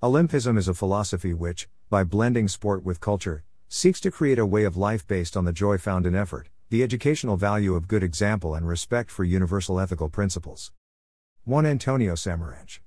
Olympism is a philosophy which, by blending sport with culture, seeks to create a way of life based on the joy found in effort, the educational value of good example, and respect for universal ethical principles. Juan Antonio Samaranch